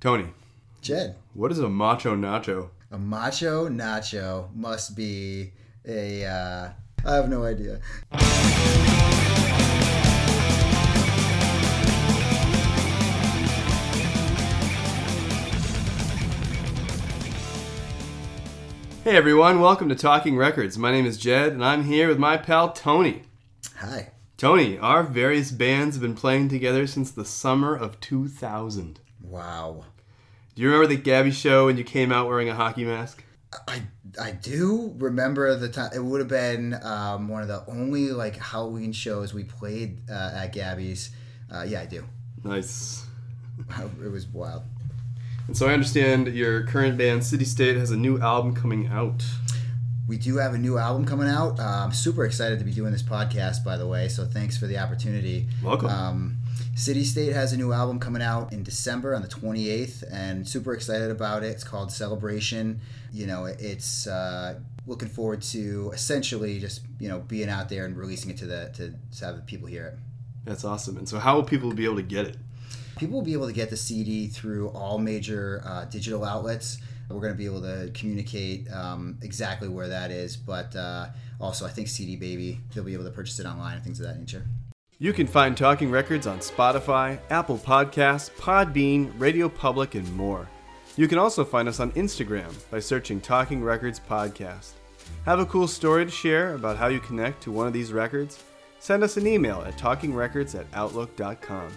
Tony, Jed, what is a macho nacho? a macho nacho must be a. Uh, I have no idea. Hey everyone, welcome to Talking Records. My name is Jed, and I'm here with my pal Tony. Hi. Tony, our various bands have been playing together since the summer of 2000. Wow. Do you remember the Gabby show when you came out wearing a hockey mask? I I do remember the time. It would have been um, one of the only like Halloween shows we played uh, at Gabby's. Uh, yeah, I do. Nice. It was wild. And so I understand your current band, City State, has a new album coming out. We do have a new album coming out. Uh, I'm super excited to be doing this podcast, by the way. So thanks for the opportunity. Welcome. Um, City State has a new album coming out in December on the 28th, and super excited about it. It's called Celebration. You know, it's uh, looking forward to essentially just you know being out there and releasing it to the to, to have the people hear it. That's awesome. And so, how will people be able to get it? People will be able to get the CD through all major uh, digital outlets. We're going to be able to communicate um, exactly where that is, but uh, also I think CD Baby they'll be able to purchase it online and things of that nature. You can find Talking Records on Spotify, Apple Podcasts, Podbean, Radio Public, and more. You can also find us on Instagram by searching Talking Records Podcast. Have a cool story to share about how you connect to one of these records? Send us an email at talkingrecords at outlook.com.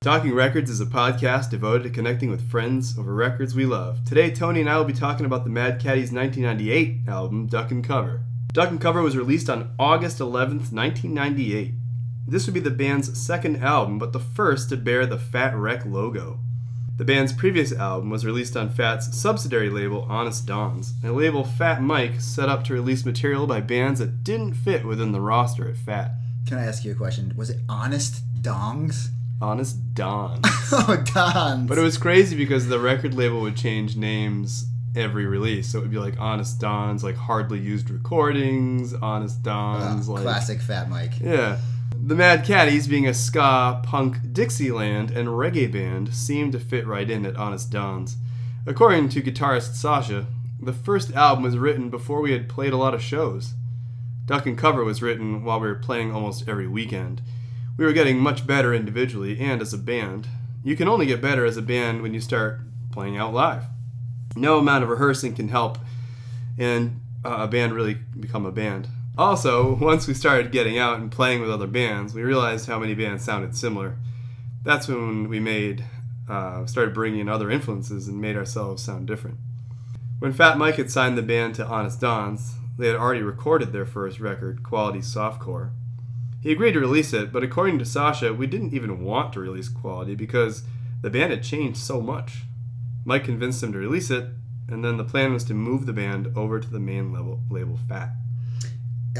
Talking Records is a podcast devoted to connecting with friends over records we love. Today, Tony and I will be talking about the Mad Caddies 1998 album, Duck and Cover. Duck and Cover was released on August 11th, 1998. This would be the band's second album, but the first to bear the Fat Wreck logo. The band's previous album was released on Fat's subsidiary label, Honest Dons, a label Fat Mike set up to release material by bands that didn't fit within the roster at Fat. Can I ask you a question? Was it Honest Dongs? Honest Dons. oh, Dons. But it was crazy because the record label would change names every release. So it would be like Honest Dons, like hardly used recordings, Honest Dons, Uh, like classic Fat Mike. Yeah. The Mad Caddies, being a ska, punk, Dixieland, and reggae band, seemed to fit right in at Honest Dons. According to guitarist Sasha, the first album was written before we had played a lot of shows. Duck and Cover was written while we were playing almost every weekend. We were getting much better individually and as a band. You can only get better as a band when you start playing out live. No amount of rehearsing can help and uh, a band really become a band. Also, once we started getting out and playing with other bands, we realized how many bands sounded similar. That's when we made, uh, started bringing in other influences and made ourselves sound different. When Fat Mike had signed the band to Honest Dons, they had already recorded their first record, Quality Softcore. He agreed to release it, but according to Sasha, we didn't even want to release Quality because the band had changed so much. Mike convinced him to release it, and then the plan was to move the band over to the main label Fat.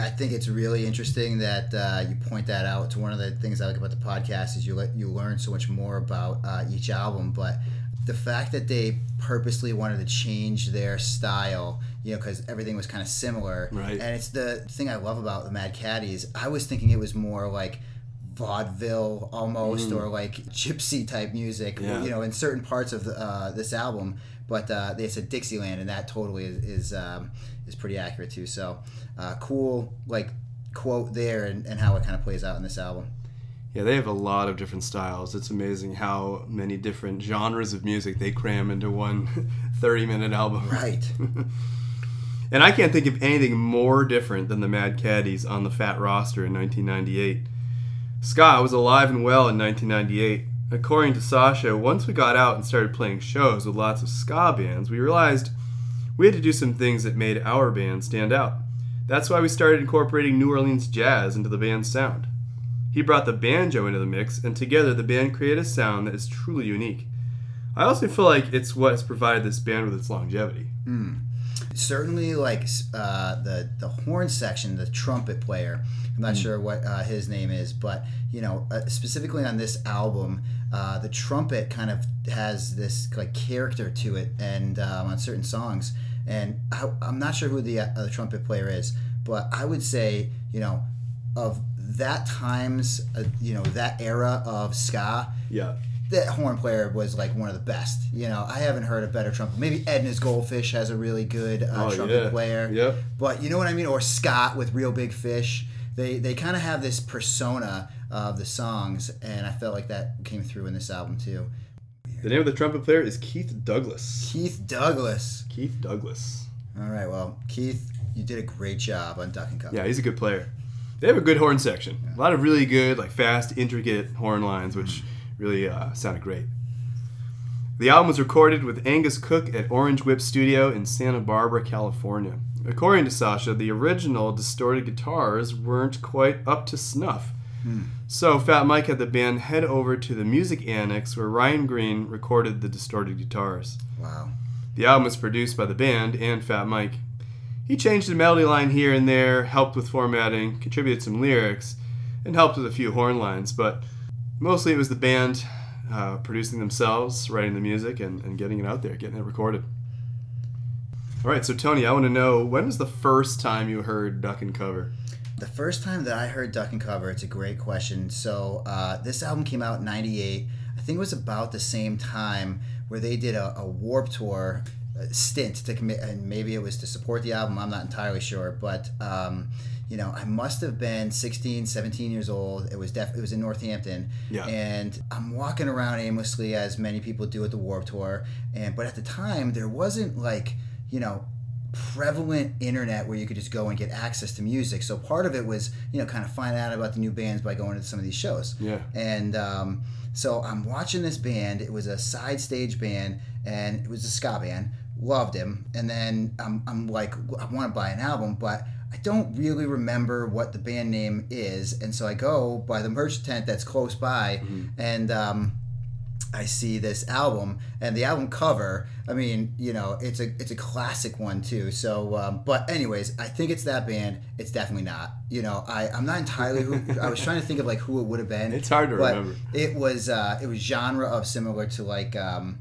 I think it's really interesting that uh, you point that out. It's one of the things I like about the podcast is you let you learn so much more about uh, each album. But the fact that they purposely wanted to change their style, you know, because everything was kind of similar, Right. And it's the thing I love about the Mad Caddies. I was thinking it was more like vaudeville almost or like gypsy type music Yeah. you know in certain parts of the, uh, this album but uh, they said dixieland and that totally is is, um, is pretty accurate too so uh, cool like quote there and, and how it kind of plays out in this album Yeah, they have a lot of different styles. It's amazing how many different genres of music they cram into one 30 minute album. right And I can't think of anything more different than the Mad Caddies on the Fat roster in 1998. Ska was alive and well in 1998. According to Sasha, once we got out and started playing shows with lots of ska bands, we realized we had to do some things that made our band stand out. That's why we started incorporating New Orleans jazz into the band's sound. He brought the banjo into the mix, and together the band created a sound that is truly unique. I also feel like it's what has provided this band with its longevity. Hmm. Certainly like uh, the the horn section, the trumpet player. I'm not sure what uh, his name is, but you know, uh, specifically on this album, uh, the trumpet kind of has this like character to it, and um, on certain songs. And I, I'm not sure who the, uh, the trumpet player is, but I would say you know of that times uh, you know that era of ska Yeah. That horn player was like one of the best. You know, I haven't heard a better trumpet. Maybe Edna's Goldfish has a really good uh, Oh, trumpet yeah. player. Yep. But you know what I mean? Or Scott with Real Big Fish. They they kind of have this persona of the songs, and I felt like that came through in this album too. The name of the trumpet player is Keith Douglas. Keith Douglas. Keith Douglas. All right, well, Keith, you did a great job on Duck and Cover. Yeah, he's a good player. They have a good horn section. A lot of really good, like fast, intricate horn lines, which really uh, sounded great. The album was recorded with Angus Cook at Orange Whip Studio in Santa Barbara, California. According to Sasha, the original distorted guitars weren't quite up to snuff. So Fat Mike had the band head over to the Music Annex where Ryan Greene recorded the distorted guitars. Wow. The album was produced by the band and Fat Mike. He changed the melody line here and there, helped with formatting, contributed some lyrics, and helped with a few horn lines, but mostly it was the band uh, producing themselves, writing the music, and, and getting it out there, getting it recorded. All right, so Tony, I want to know when was the first time you heard Duck and Cover? The first time that I heard Duck and Cover, it's a great question. So uh, this album came out in '98. I think it was about the same time where they did a, a Warped Tour uh, stint to commit, and maybe it was to support the album. I'm not entirely sure, but um, you know, I must have been 16, 17 years old. It was def- it was in Northampton, Yeah. and I'm walking around aimlessly as many people do at the Warped Tour. And but at the time, there wasn't like you know prevalent internet where you could just go and get access to music. So part of it was, you know, kind of find out about the new bands by going to some of these shows. Yeah. And um, so I'm watching this band. It was a side stage band, and it was a ska band. Loved him. And then I'm, I'm like, I want to buy an album, but I don't really remember what the band name is. And so I go by the merch tent that's close by, and um, I see this album and the album cover. I mean, you know, it's a it's a classic one too. So, um, but anyways, I think it's that band. It's definitely not. You know, I I'm not entirely who I was trying to think of like who it would have been. It's hard to remember. It was uh, it was genre of similar to like. Um,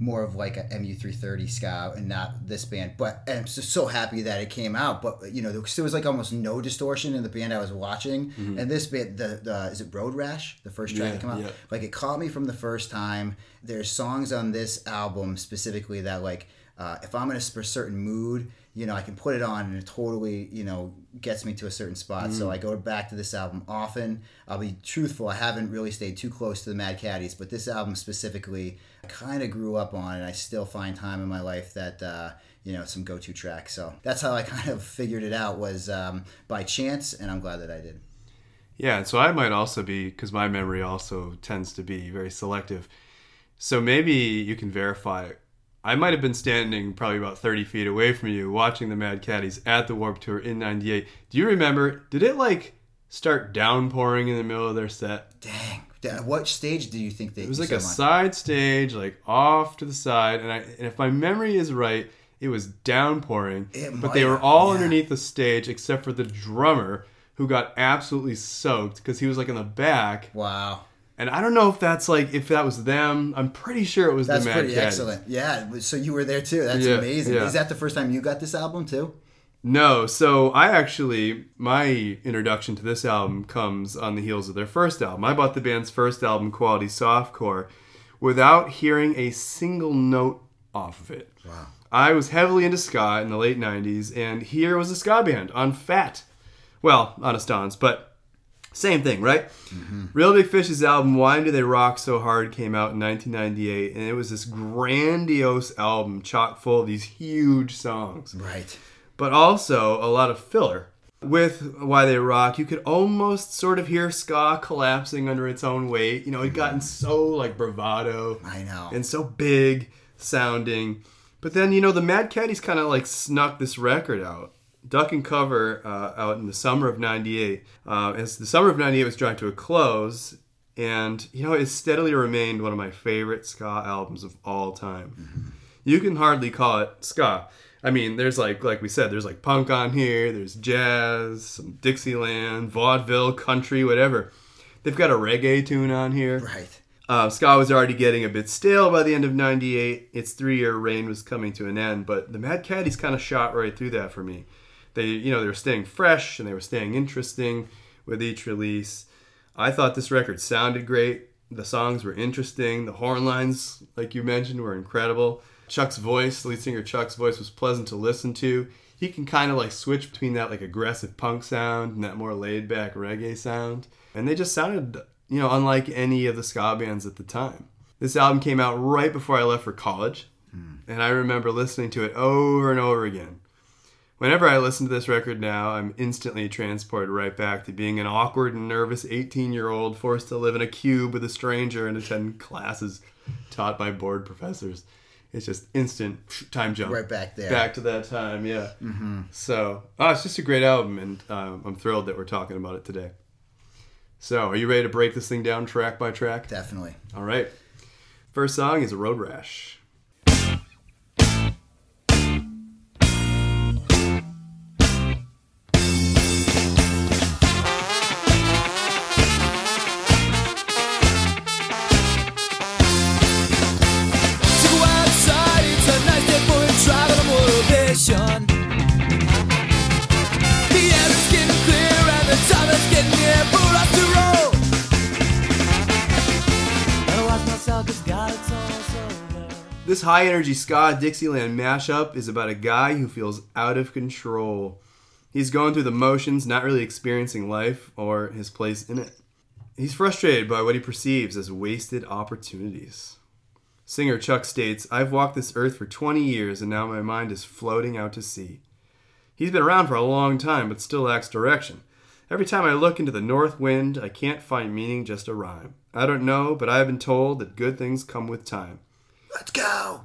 more of like a MU330 ska and not this band. But I'm just so happy that it came out. But you know, there was, like almost no distortion in the band I was watching. And this band, the, the is it Road Rash, the first track Yeah, that came out. yeah. Like it caught me from the first time. There's songs on this album specifically that like uh, if I'm in a certain mood, you know, I can put it on and it totally, you know, gets me to a certain spot. So I go back to this album often. I'll be truthful, I haven't really stayed too close to the Mad Caddies, but this album specifically, I kind of grew up on, and I still find time in my life that. Uh, you know some go-to track so that's how i kind of figured it out was um, by chance and i'm glad that i did Yeah, so I might also be because my memory also tends to be very selective. So maybe you can verify. I might have been standing probably about 30 feet away from you watching the Mad Caddies at the Warped Tour in 98. Do you remember? Did it like start downpouring in the middle of their set? dang Da- what stage do you think they It was like a side stage, like off to the side. And, I, and if my memory is right, it was downpouring. It but they were all yeah. underneath the stage except for the drummer who got absolutely soaked because he was like in the back. wow And I don't know if that's like if that was them. I'm pretty sure it was That's the Mad pretty Caddies. excellent. Yeah. So you were there too. That's Yeah, amazing. yeah. Is that the first time you got this album too? No, so I actually my introduction to this album comes on the heels of their first album. I bought the band's first album, Quality Softcore, without hearing a single note off of it. Wow. I was heavily into ska in the late '90s, and here was a ska band on Fat. Well, on Astons, but same thing, right? Mm-hmm. Real Big Fish's album "Why Do They Rock So Hard" came out in 1998, and it was this grandiose album, chock full of these huge songs Right. but also a lot of filler. With Why They Rock, you could almost sort of hear ska collapsing under its own weight. You know, it gotten mm-hmm. so like bravado I know. and so big sounding. But then, you know, the Mad Caddies kind of like snuck this record out. Duck and Cover uh, out in the summer of 98. Uh, as the summer of 98 was drawing to a close, and, you know, it steadily remained one of my favorite ska albums of all time. You can hardly call it ska. I mean, there's like, like we said, there's like punk on here, there's jazz, some Dixieland, vaudeville, country, whatever. They've got a reggae tune on here. right. Uh, ska was already getting a bit stale by the end of 98. Its three year reign was coming to an end, but the Mad Caddies kind of shot right through that for me. They, you know, they were staying fresh and they were staying interesting with each release. I thought this record sounded great. The songs were interesting. The horn lines, like you mentioned, were incredible. Chuck's voice, lead singer Chuck's voice, was pleasant to listen to. He can kind of like switch between that like aggressive punk sound and that more laid back reggae sound. And they just sounded, you know, unlike any of the ska bands at the time. This album came out right before I left for college, hmm. and I remember listening to it over and over again. Whenever I listen to this record now, I'm instantly transported right back to being an awkward and nervous 18 year old forced to live in a cube with a stranger and attend classes taught by bored professors. It's just instant time jump. Right back there. Back to that time, yeah. Mm-hmm. So, oh, it's just a great album, and um, I'm thrilled that we're talking about it today. So, are you ready to break this thing down track by track? Definitely. All right. First song is Road Rash. This high energy ska Dixieland mashup is about a guy who feels out of control. He's going through the motions, not really experiencing life or his place in it. He's frustrated by what he perceives as wasted opportunities. Singer Chuck states, I've walked this earth for 20 years and now my mind is floating out to sea. He's been around for a long time but still lacks direction. Every time I look into the north wind, I can't find meaning, just a rhyme. I don't know, but I've been told that good things come with time. Let's go.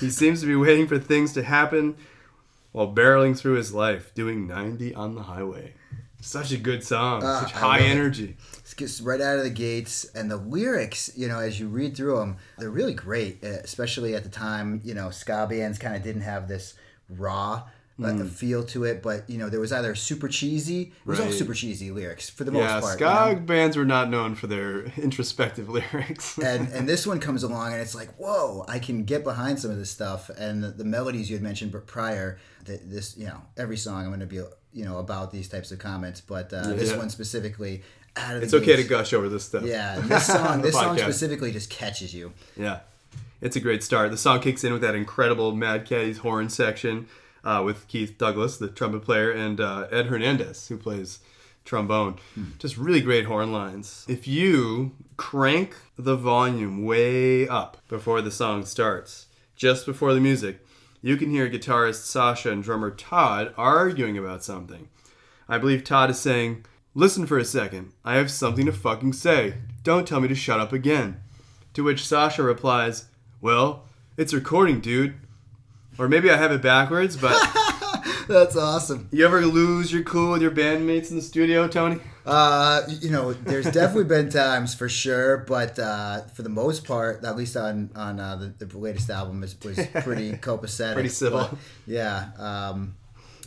He seems to be waiting for things to happen while barreling through his life, doing 90 on the highway. Such a good song, Ah, such high energy. It gets right out of the gates, and the lyrics, you know, as you read through them, they're really great. uh, Especially at the time, you know, ska bands kind of didn't have this raw uh, feel to it, but you know, there was either super cheesy. It was all Mm. Right. super cheesy lyrics for the Yeah, most part. ska you know? bands were not known for their introspective lyrics. and and this one comes along and it's like whoa i can get behind some of this stuff and the, the melodies you had mentioned but prior that this you know every song i'm going to be you know about these types of comments but uh, this Yeah. one specifically out of it's okay to gush over this stuff. yeah this song this song specifically just catches you Yeah, it's a great start. The song kicks in with that incredible Mad Caddy's horn section uh, with Keith Douglas, the trumpet player, and uh, Ed Hernandez, who plays trombone. Just really great horn lines. If you crank the volume way up before the song starts, just before the music, you can hear guitarist Sasha and drummer Todd arguing about something. I believe Todd is saying, Listen for a second. I have something to fucking say. Don't tell me to shut up again. To which Sasha replies, Well, it's recording, dude. Or maybe I have it backwards, but that's awesome you ever lose your cool with your bandmates in the studio, Tony? uh you know there's definitely been times for sure but uh for the most part at least on on uh, the, the latest album was, was pretty copacetic Pretty civil. But, yeah um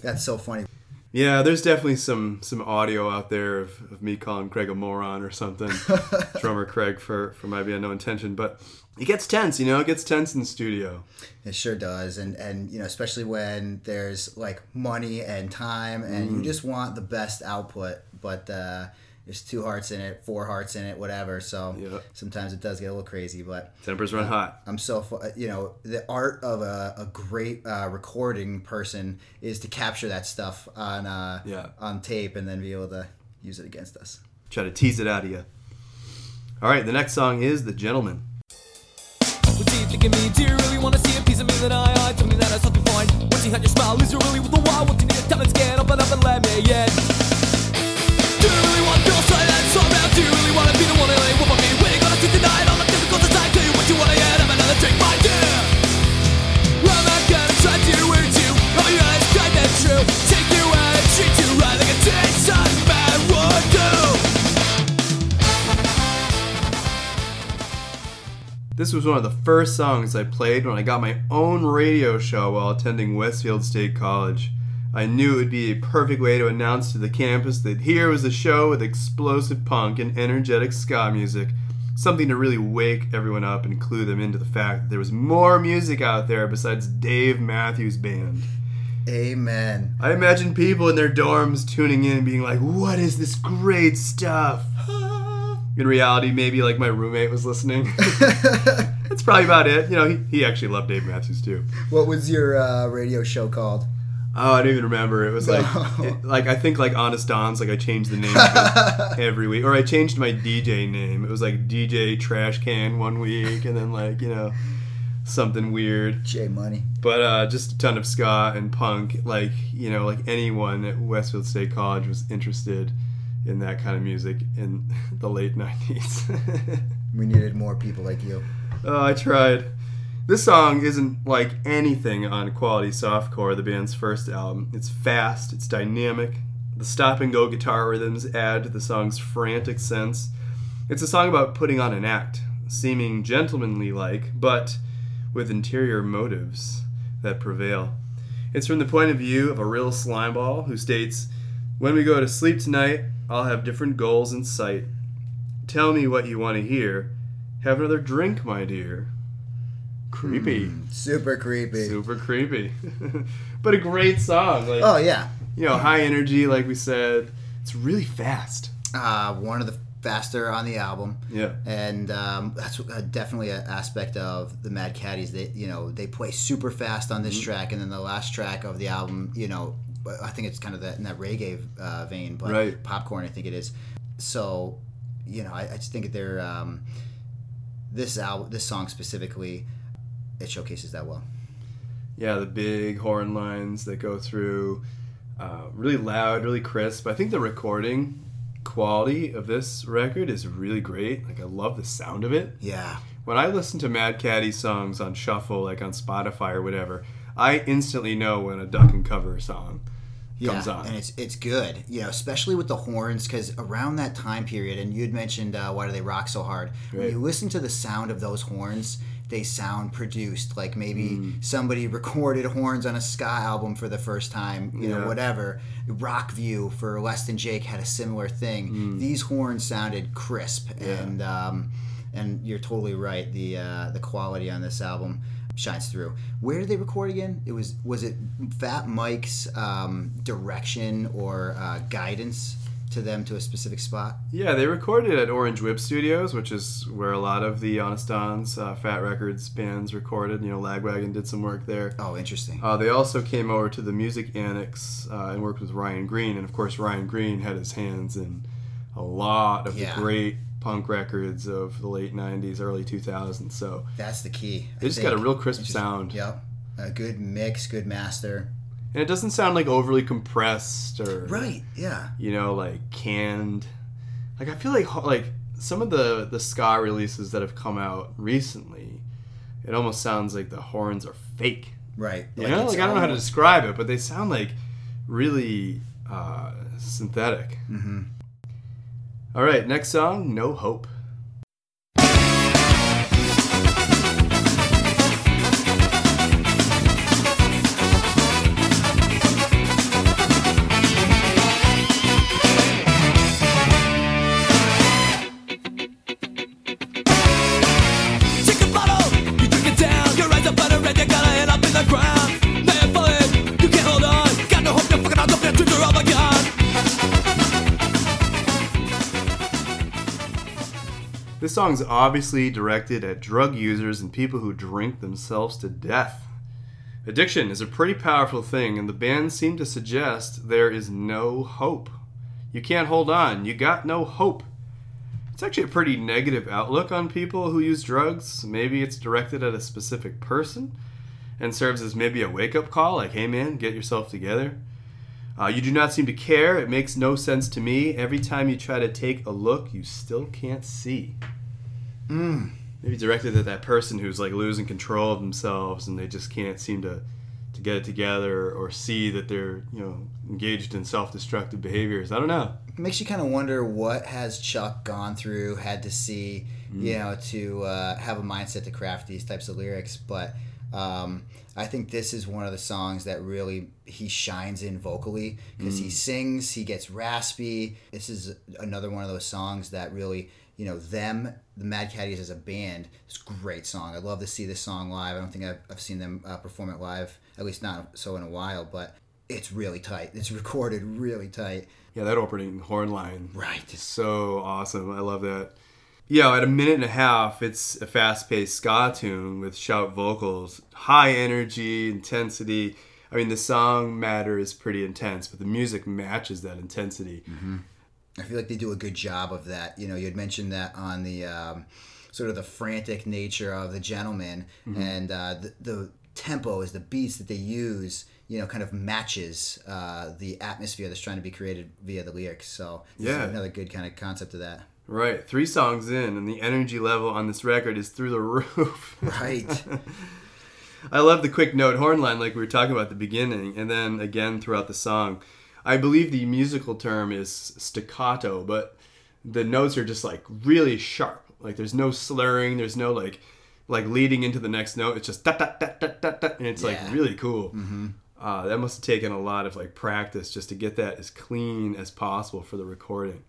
that's so funny Yeah, there's definitely some some audio out there of, of me calling Craig a moron or something. Drummer Craig for for my band No Intention, but it gets tense, you know. It gets tense in the studio. It sure does, and and you know, especially when there's like money and time, and you just want the best output, but uh, there's two hearts in it, four hearts in it, whatever. So Yeah. sometimes it does get a little crazy, but Tempers run hot. I'm so you know the art of a, a great uh, recording person is to capture that stuff on uh, Yeah. on tape and then be able to use it against us. Try to tease it out of you. All right, the next song is "The Gentleman." You of me? Do you really wanna see a piece of me that I I Tell me that I something fine. Once you had your smile, is you really with the wild? What you need? Time and scan, open up and let me in. Do you really want girls like that so around? Do you really wanna be the one that ain't with me? When you gonna see tonight? All the difficult aside, tell you what you wanna get. Have another drink, my This was one of the first songs I played when I got my own radio show while attending Westfield State College. I knew it would be a perfect way to announce to the campus that here was a show with explosive punk and energetic ska music, something to really wake everyone up and clue them into the fact that there was more music out there besides Dave Matthews Band. Amen. I imagine people in their dorms tuning in being like, what is this great stuff? In reality, maybe like my roommate was listening. That's probably about it. You know, he, he actually loved Dave Matthews too. What was your uh, radio show called? Oh, I don't even remember. It was like, No. it- like I think like Honest Don's. Like I changed the name every week, or I changed my DJ name. It was like DJ Trash Can one week, and then like you know something weird. J Money. But uh, just a ton of ska and punk. Like you know, like anyone at Westfield State College was interested in that kind of music in the late nineties. We needed more people like you. Oh, I tried. This song isn't like anything on Quality Softcore, the band's first album. It's fast, it's dynamic. The stop and go guitar rhythms add to the song's frantic sense. It's a song about putting on an act, seeming gentlemanly like, but with interior motives that prevail. It's from the point of view of a real slimeball who states, When we go to sleep tonight, I'll have different goals in sight. Tell me what you want to hear. Have another drink, my dear. Creepy. Super creepy. Super creepy. but a great song. Like, Oh yeah. you know, high energy, like we said. It's really fast. Uh, one of the faster on the album. Yeah. and um, that's uh, definitely an aspect of the Mad Caddies. They you know they play super fast on this Mm-hmm. track, and then the last track of the album, you know, I think it's kind of that in that reggae uh, vein, but Right. popcorn, I think it is. So, you know, I, I just think they're um, this album, this song specifically, it showcases that well. Yeah, the big horn lines that go through. Uh, really loud, really crisp. I think the recording quality of this record is really great. Like, I love the sound of it. Yeah, When I listen to Mad Caddy songs on shuffle, like on Spotify or whatever, I instantly know when a duck and cover song yeah, comes on. and it's it's good, you know, especially with the horns, because around that time period, and you had mentioned uh, why do they rock so hard? When you listen to the sound of those horns, they sound produced, like maybe Mm. somebody recorded horns on a ska album for the first time, you know, Yeah. whatever. Rockview for Less Than Jake had a similar thing. Mm. These horns sounded crisp, and um, and you're totally right. The uh, the quality on this album shines through. Where did they record again? It was was it Fat Mike's um, direction or uh, guidance to them to a specific spot? Yeah, they recorded at Orange Whip Studios, which is where a lot of the Honest Don's uh, Fat Records bands recorded. You know, Lagwagon did some work there. Oh, interesting. Uh, they also came over to the Music Annex uh, and worked with Ryan Greene, and of course Ryan Greene had his hands in a lot of Yeah. the great punk records of the late '90s, early 2000s. So That's the key. I they just got a real crisp sound, Yep. A good mix, good master. and it doesn't sound like overly compressed or Right. Yeah. you know, like canned. Like I feel like like some of the the ska releases that have come out recently, it almost sounds like the horns are fake. Right. You know, like I don't know how to describe it, but they sound like really uh, synthetic. Mhm. All right, next song, No Hope. Song's obviously directed at drug users and people who drink themselves to death. Addiction is a pretty powerful thing, and the band seem to suggest there is no hope. You can't hold on, you got no hope. It's actually a pretty negative outlook on people who use drugs. Maybe it's directed at a specific person and serves as maybe a wake up call like, hey man, get yourself together. Uh, you do not seem to care. It makes no sense to me. Every time you try to take a look, you still can't see. Maybe directed at that person who's like losing control of themselves and they just can't seem to, to get it together or see that they're you know engaged in self-destructive behaviors. I don't know. It makes you kind of wonder what has Chuck gone through, had to see, Mm. you know, to uh, have a mindset to craft these types of lyrics. But um, I think this is one of the songs that really he shines in vocally because Mm. he sings, he gets raspy. This is another one of those songs that really, you know, them, the Mad Caddies as a band, it's a great song. I'd love to see this song live. I don't think I've, I've seen them uh, perform it live, at least not so in a while, but it's really tight. It's recorded really tight. Yeah, that opening horn line Right. is so awesome. I love that. yeah at a minute and a half, it's a fast-paced ska tune with shout vocals, high energy, intensity. I mean, the song matter is pretty intense, but the music matches that intensity. I feel like they do a good job of that. You know, you had mentioned that on the um, sort of the frantic nature of the gentleman, and uh, the, the tempo is the beats that they use. You know, kind of matches uh, the atmosphere that's trying to be created via the lyrics. So this is Yeah. another good kind of concept of that. Right, three songs in, and the energy level on this record is through the roof. Right. I love the quick note horn line, like we were talking about at the beginning, and then again throughout the song. I believe the musical term is staccato, but the notes are just like really sharp. Like there's no slurring, there's no like like leading into the next note. It's just da da da da da da, and it's Yeah. like really cool. Mm-hmm. Uh, that must have taken a lot of like practice just to get that as clean as possible for the recording.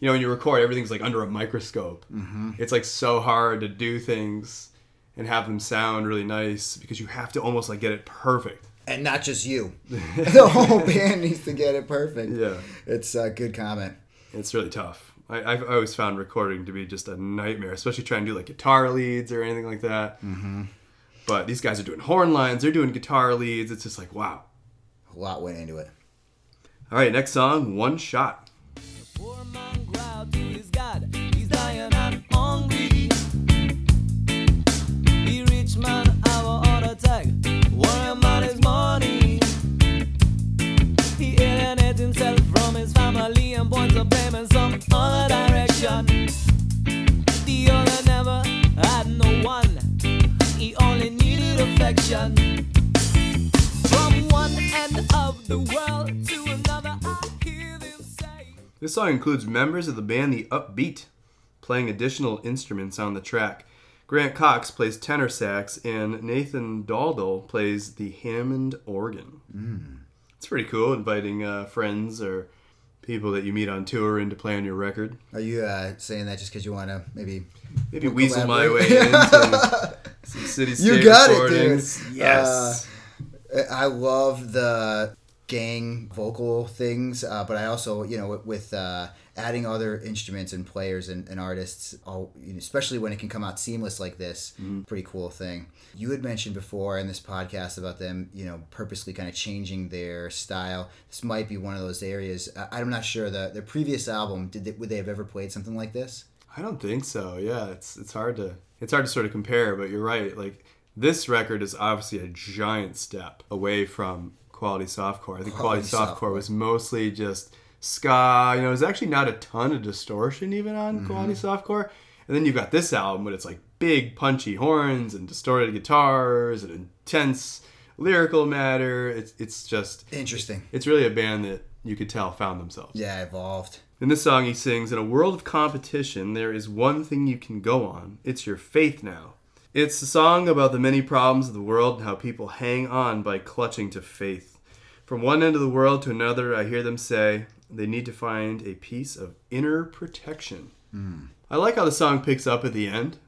You know, when you record, everything's like under a microscope. Mm-hmm. It's like so hard to do things and have them sound really nice because you have to almost like get it perfect. And not just you. the whole band needs to get it perfect. Yeah. It's a good comment. It's really tough. I, I've always found recording to be just a nightmare, especially trying to do like guitar leads or anything like that. Mm-hmm. But these guys are doing horn lines, they're doing guitar leads. It's just like, wow. A lot went into it. All right, next song, One Shot. From his family and points the blame in some other direction. The other never had no one, he only needed affection. From one end of the world to another, I hear them say. This song includes members of the band The Upbeat playing additional instruments on the track. Grant Cox plays tenor sax, and Nathan Daldal plays the Hammond organ. It's pretty cool inviting uh, friends or people that you meet on tour in to play on your record. Are you uh, saying that just because you want to maybe Maybe weasel my way collaborate. into some city You state got it, dude. recordings. Yes. I love the gang vocal things, uh, but I also, you know, with, with uh, adding other instruments and players and, and artists, all, you know, especially when it can come out seamless like this, pretty cool thing. You had mentioned before in this podcast about them, you know, purposely kind of changing their style. This might be one of those areas. I, I'm not sure. The their previous album, did they, would they have ever played something like this? I don't think so. Yeah, it's it's hard to it's hard to sort of compare, but you're right. Like this record is obviously a giant step away from quality softcore. I think quality, Quality softcore, softcore. was mostly just ska. You know, there's actually not a ton of distortion even on Mm-hmm. quality softcore. And then you've got this album, but it's like big punchy horns and distorted guitars and intense lyrical matter. It's it's just Interesting. it's really a band that you could tell found themselves. Yeah, evolved. In this song, he sings, In a world of competition, there is one thing you can go on. It's your faith now. It's a song about the many problems of the world and how people hang on by clutching to faith. From one end of the world to another, I hear them say they need to find a piece of inner protection. Hmm. I like how the song picks up at the end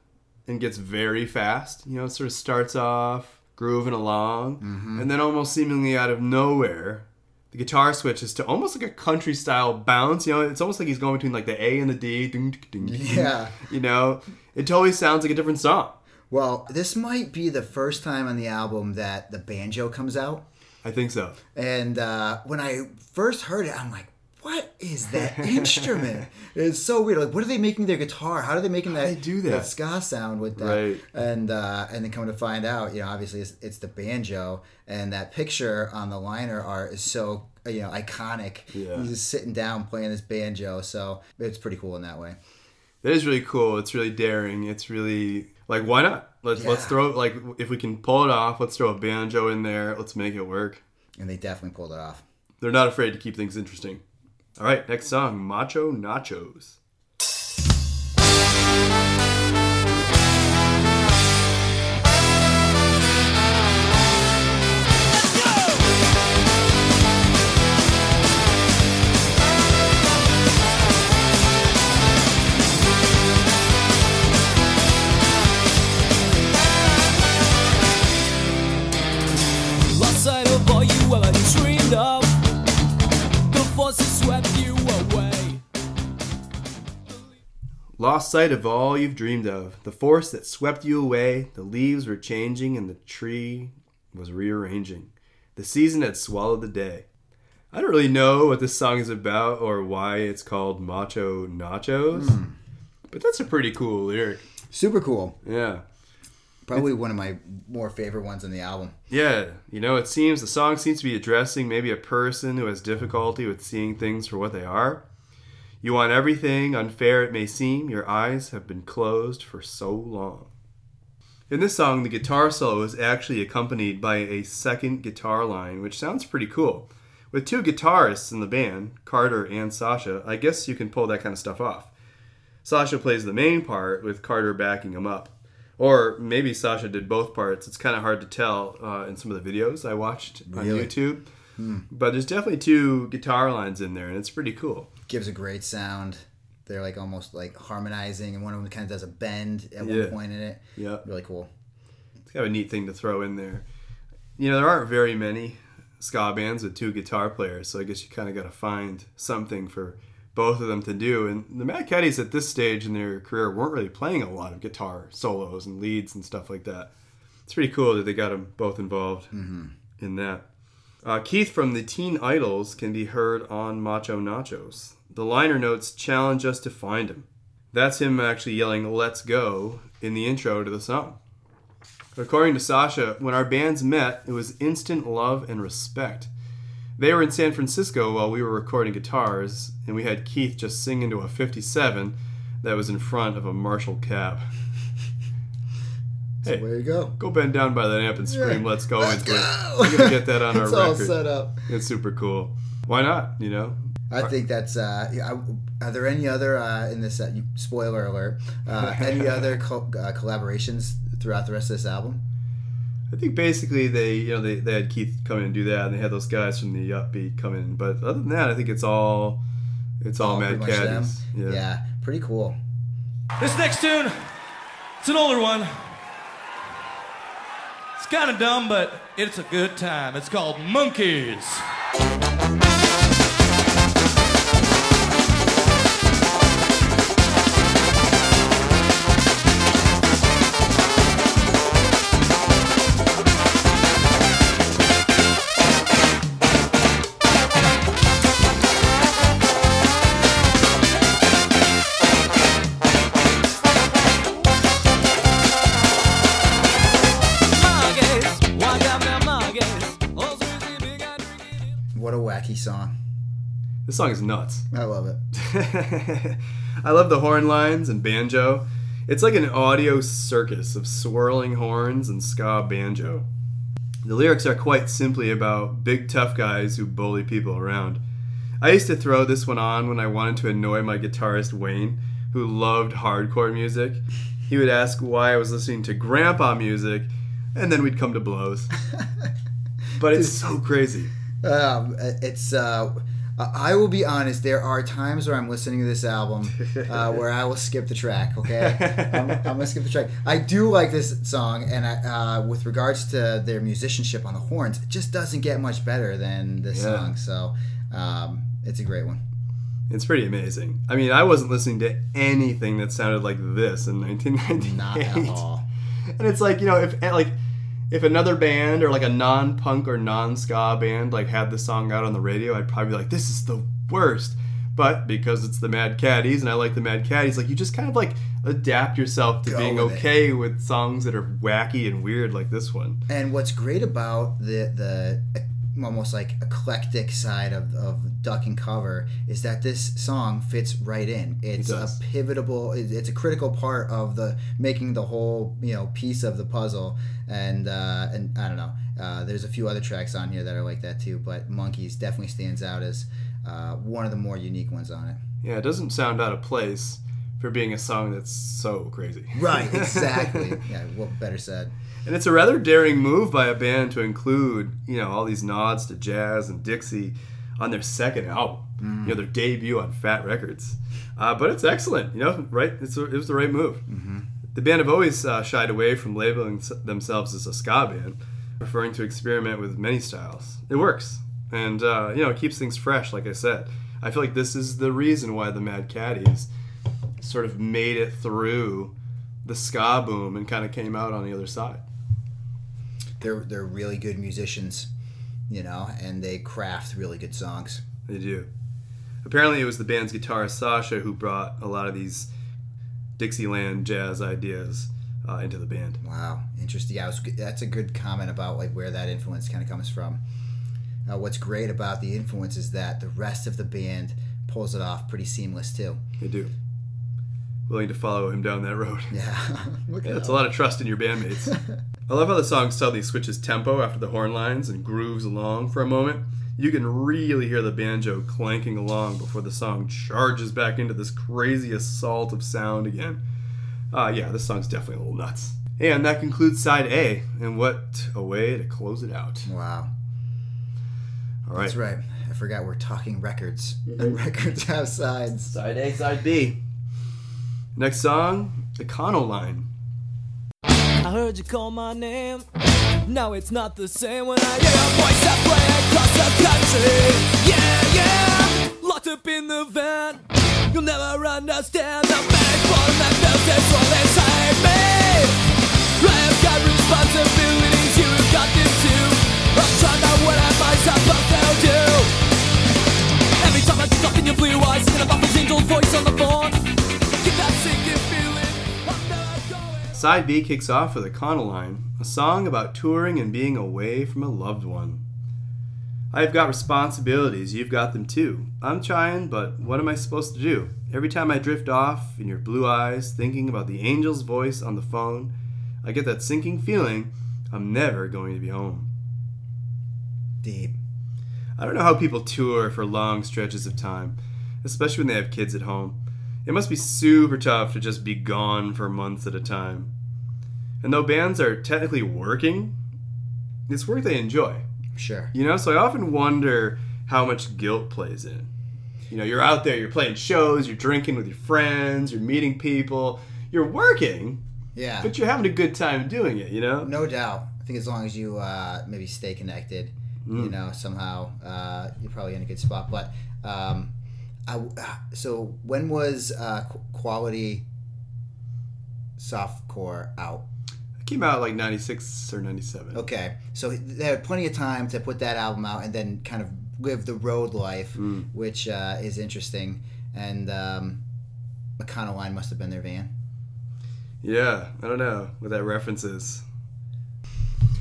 and gets very fast. You know, it sort of starts off grooving along, mm-hmm. and then almost seemingly out of nowhere, the guitar switches to almost like a country style bounce. You know, it's almost like he's going between like the A and the D. Ding, ding, ding, ding. Yeah. You know, it totally sounds like a different song. Well, this might be the first time on the album that the banjo comes out. I think so. And uh, when I first heard it, I'm like, what is that instrument? It's so weird. Like, what are they making their guitar? How are they making that, they do that? ska sound with that? Right. And uh, and then come to find out, you know, obviously it's, it's the banjo, and that picture on the liner art is so you know iconic. Yeah. He's just sitting down playing this banjo, so it's pretty cool in that way. That is really cool. It's really daring. It's really like why not? Let's let's throw like if we can pull it off, let's throw a banjo in there. Let's make it work. And they definitely pulled it off. They're not afraid to keep things interesting. All right, next song, Macho Nachos. Lost sight of all you've dreamed of, the force that swept you away, the leaves were changing and the tree was rearranging. The season had swallowed the day. I don't really know what this song is about or why it's called Macho Nachos, hmm. but that's a pretty cool lyric. Super cool. Yeah. Probably one of my more favorite ones on the album. Yeah, you know, it seems the song seems to be addressing maybe a person who has difficulty with seeing things for what they are. You want everything, unfair it may seem, your eyes have been closed for so long. In this song, the guitar solo is actually accompanied by a second guitar line, which sounds pretty cool. With two guitarists in the band, Carter and Sasha, I guess you can pull that kind of stuff off. Sasha plays the main part with Carter backing him up. Or maybe Sasha did both parts. It's kind of hard to tell uh, in some of the videos I watched on Really? YouTube. But there's definitely two guitar lines in there, and it's pretty cool. Gives a great sound. They're like almost like harmonizing, and one of them kind of does a bend at Yeah. one point in it. Yeah. Really cool. It's kind of a neat thing to throw in there. You know, there aren't very many ska bands with two guitar players, so I guess you kind of got to find something for both of them to do. And the Mad Caddies at this stage in their career weren't really playing a lot of guitar solos and leads and stuff like that. It's pretty cool that they got them both involved in that. Uh, Keith from the Teen Idols can be heard on Macho Nachos. The liner notes challenge us to find him. That's him actually yelling "Let's go" in the intro to the song. According to Sasha, when our bands met, it was instant love and respect. They were in San Francisco while we were recording guitars, and we had Keith just sing into a 57 that was in front of a Marshall cab. So Hey. there you go. Go bend down by that amp and scream, Yeah. let's go Let's into go! it. We're going to get that on our it's all set up. It's super cool. Why not? You know? I think that's. Uh, I- are there any other uh, in this? Uh, spoiler alert. Uh, any other co- uh, collaborations throughout the rest of this album? I think basically they, you know, they, they had Keith come in and do that, and they had those guys from the Upbeat come in. But other than that, I think it's all, it's all, Oh, Mad pretty much them? Caddies. Yeah. yeah, pretty cool. This next tune, it's an older one. It's kind of dumb, but it's a good time. It's called Monkeys. Monkeys, This song is nuts. I love it. I love the horn lines and banjo. It's like an audio circus of swirling horns and ska banjo. The lyrics are quite simply about big tough guys who bully people around. I used to throw this one on when I wanted to annoy my guitarist Wayne, who loved hardcore music. He would ask why I was listening to grandpa music, and then we'd come to blows. But it's so crazy. Um, it's. Uh, I will be honest. There are times where I'm listening to this album uh, where I will skip the track. Okay, I'm, I'm gonna skip the track. I do like this song, and I, uh, with regards to their musicianship on the horns, it just doesn't get much better than this Yeah. song. So, um, it's a great one. It's pretty amazing. I mean, I wasn't listening to anything that sounded like this in 1998. Not at all. And it's like, you know, if like if another band or like a non-punk or non-ska band like had the song out on the radio, I'd probably be like, this is the worst. But because it's the Mad Caddies and I like the Mad Caddies, like you just kind of like adapt yourself to Go being with it. okay with songs that are wacky and weird like this one. And what's great about the the almost like eclectic side of, of Duck and Cover is that this song fits right in. It's a pivotal. It's a critical part of the making the whole you know piece of the puzzle. And uh, and I don't know. Uh, there's a few other tracks on here that are like that too, but Monkeys definitely stands out as uh, one of the more unique ones on it. Yeah, it doesn't sound out of place for being a song that's so crazy. Right, exactly. yeah, what better said? And it's a rather daring move by a band to include, you know, all these nods to jazz and Dixie on their second album, you know, their debut on Fat Records. Uh, but it's excellent, you know, right? It's, it was the right move. The band have always uh, shied away from labeling themselves as a ska band, preferring to experiment with many styles. It works, and uh, you know, it keeps things fresh. Like I said, I feel like this is the reason why the Mad Caddies sort of made it through the ska boom and kind of came out on the other side. They're they're really good musicians, you know, and they craft really good songs. They do. Apparently, it was the band's guitarist Sasha who brought a lot of these Dixieland jazz ideas uh, into the band. Wow, interesting. Yeah, was, that's a good comment about like where that influence kind of comes from. Uh, what's great about the influence is that the rest of the band pulls it off pretty seamless too. They do. Willing to follow him down that road. Yeah, look at That's a lot of trust in your bandmates. I love how the song suddenly switches tempo after the horn lines and grooves along for a moment. You can really hear the banjo clanking along before the song charges back into this crazy assault of sound again. Uh, yeah, this song's definitely a little nuts. And that concludes side A, and what a way to close it out. Wow, All right. that's right. I forgot we're talking records, and records have sides. Side A, side B. Next song, Econoline. I heard you call my name. Now it's not the same when I hear your voice that play across the country. Yeah, yeah. Locked up in the van. You'll never understand the one that me. I have got responsibilities, you have got them too. I'm trying to what I do? Every time I stuck in your blue eyes, about this angel's voice on the phone. Side B kicks off with Econoline, a song about touring and being away from a loved one. I've got responsibilities, you've got them too. I'm trying, but what am I supposed to do? Every time I drift off in your blue eyes, thinking about the angel's voice on the phone, I get that sinking feeling I'm never going to be home. Deep. I don't know how people tour for long stretches of time, especially when they have kids at home. It must be super tough to just be gone for months at a time. And though bands are technically working, it's work they enjoy. Sure. You know, so I often wonder how much guilt plays in. You know, you're out there, you're playing shows, you're drinking with your friends, you're meeting people, you're working, Yeah. but you're having a good time doing it, you know? No doubt. I think as long as you uh, maybe stay connected, Mm. you know, somehow uh, you're probably in a good spot. But um, I, so when was uh, Qu- Quality Softcore out? It came out like 96 or 97. Okay, so they had plenty of time to put that album out and then kind of live the road life, Mm. which uh, is interesting. And um, Line must have been their van. Yeah, I don't know what that reference is.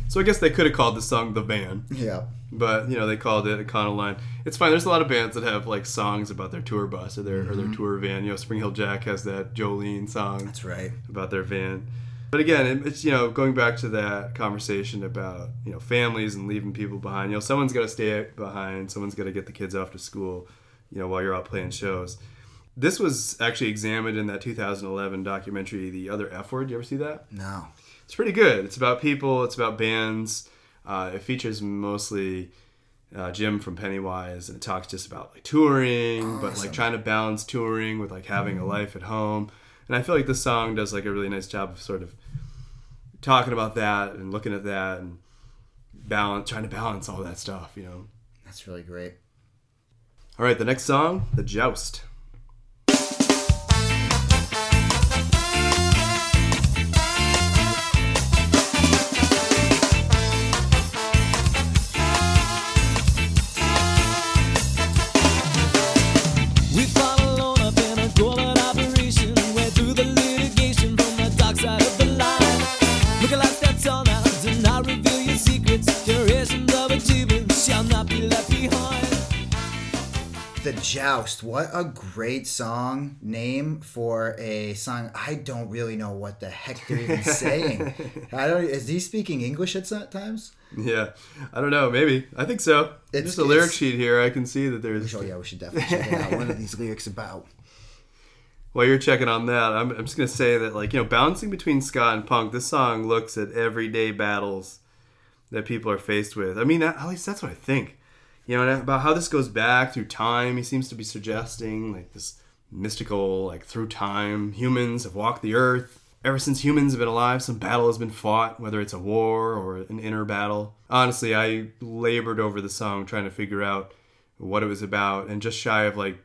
So I guess they could have called the song The Van, Yeah. But you know they called it a Econoline. It's fine. There's a lot of bands that have like songs about their tour bus or their or their mm-hmm. tour van. You know, Spring Heeled Jack has that Jolene song That's right. about their van. But again, it's you know going back to that conversation about you know families and leaving people behind. You know, someone's got to stay behind. Someone's got to get the kids off to school. You know, while you're out playing shows. This was actually examined in that 2011 documentary, The Other F Word. You ever see that? No. It's pretty good. It's about people. It's about bands. Uh, it features mostly uh, Jim from Pennywise, and it talks just about like touring, but like trying to balance touring with like having a life at home. And I feel like this song does like a really nice job of sort of talking about that and looking at that and balance, trying to balance all that stuff. You know. That's really great. All right, the next song, "The Joust." Joust. What a great song name for a song. I don't really know what the heck they're even saying. I don't. Is he speaking English at times? Yeah, I don't know. Maybe I think so. It's- Just a lyric sheet here. I can see that there's. Oh yeah, we should definitely check it out. What are these lyrics about? While you're checking on that, I'm, I'm just gonna say that like you know, bouncing between ska and punk, this song looks at everyday battles that people are faced with. I mean, at least that's what I think. You know, about how this goes back through time. He seems to be suggesting like this mystical, like through time, humans have walked the earth. Ever since humans have been alive, some battle has been fought, whether it's a war or an inner battle. Honestly, I labored over the song trying to figure out what it was about, and just shy of like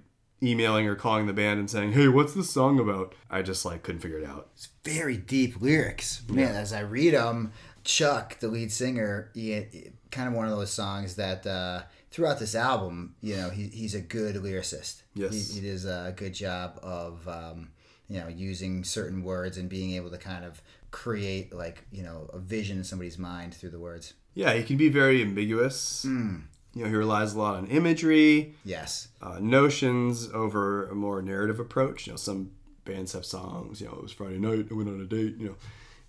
emailing or calling the band and saying, "Hey, what's this song about?" I just like couldn't figure it out. It's very deep lyrics, man. As I read them, Chuck, the lead singer, he, he- kind of one of those songs that uh, throughout this album, you know, he, he's a good lyricist. Yes. he, he does a good job of um, you know using certain words and being able to kind of create like you know a vision in somebody's mind through the words. Yeah, he can be very ambiguous. You know, he relies a lot on imagery, Yes. uh, notions over a more narrative approach. You know, some bands have songs. You know, it was Friday night. I went on a date. You know,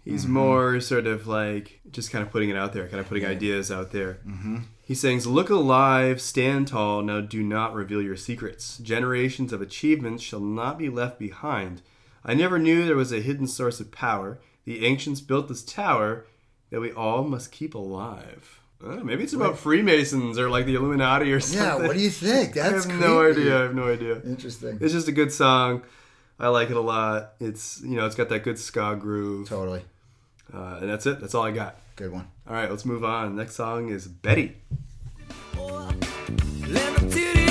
he's more sort of like just kind of putting it out there, kind of putting ideas out there. Mm-hmm. He sings, "Look alive, stand tall. Now do not reveal your secrets. Generations of achievements shall not be left behind. I never knew there was a hidden source of power. The ancients built this tower that we all must keep alive." Uh, maybe it's about Freemasons or like the Illuminati or something. Yeah. What do you think? I That's have no idea. I have no idea. Interesting. It's just a good song. I like it a lot. It's you know it's got that good ska groove, Totally. Uh, and that's it. That's all I got. Good one. All right, let's move on. Next song is Betty. Land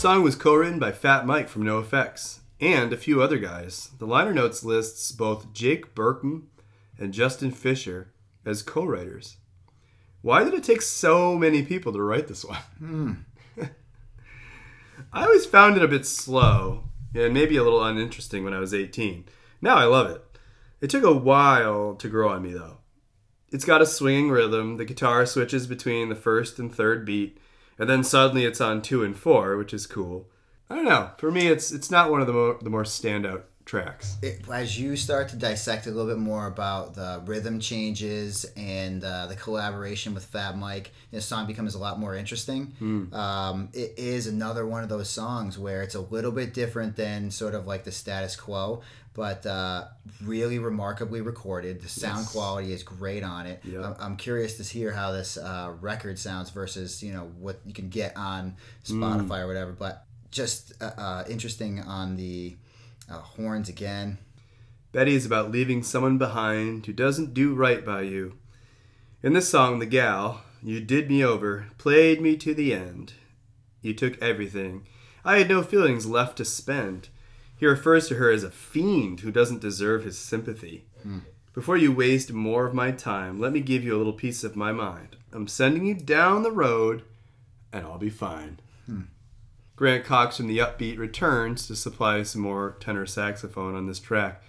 song was co-written by Fat Mike from NoFX and a few other guys. The liner notes lists both Jake Burton and Justin Fisher as co-writers. Why did it take so many people to write this one? Hmm. I always found it a bit slow and maybe a little uninteresting when I was 18. Now I love it. It took a while to grow on me though. It's got a swinging rhythm. The guitar switches between the first and third beat, and then suddenly it's on two and four, which is cool. I don't know. For me, it's it's not one of the more the more standout tracks. it, as you start to dissect a little bit more about the rhythm changes and uh, the collaboration with Fat Mike, the song becomes a lot more interesting. Um, it is another one of those songs where it's a little bit different than sort of like the status quo, but uh, really remarkably recorded. The sound quality is great on it. Yep. I'm, I'm curious to hear how this uh, record sounds versus you know what you can get on Spotify or whatever. But just uh, uh, interesting on the uh, horns again. Betty is about leaving someone behind who doesn't do right by you. In this song, the gal, you did me over, played me to the end. You took everything. I had no feelings left to spend. He refers to her as a fiend who doesn't deserve his sympathy. Hmm. Before you waste more of my time, let me give you a little piece of my mind. I'm sending you down the road, and I'll be fine. Hmm. Grant Cox from the Upbeat returns to supply some more tenor saxophone on this track.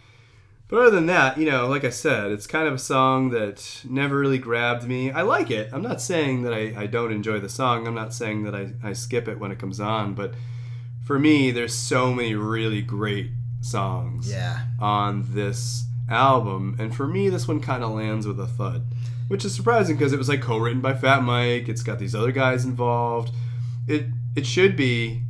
But other than that, you know, like I said, it's kind of a song that never really grabbed me. I like it. I'm not saying that I, I don't enjoy the song. I'm not saying that I, I skip it when it comes on. But for me, there's so many really great songs Yeah. on this album. And for me, this one kind of lands with a thud, which is surprising because it was like co-written by Fat Mike. It's got these other guys involved. It it should be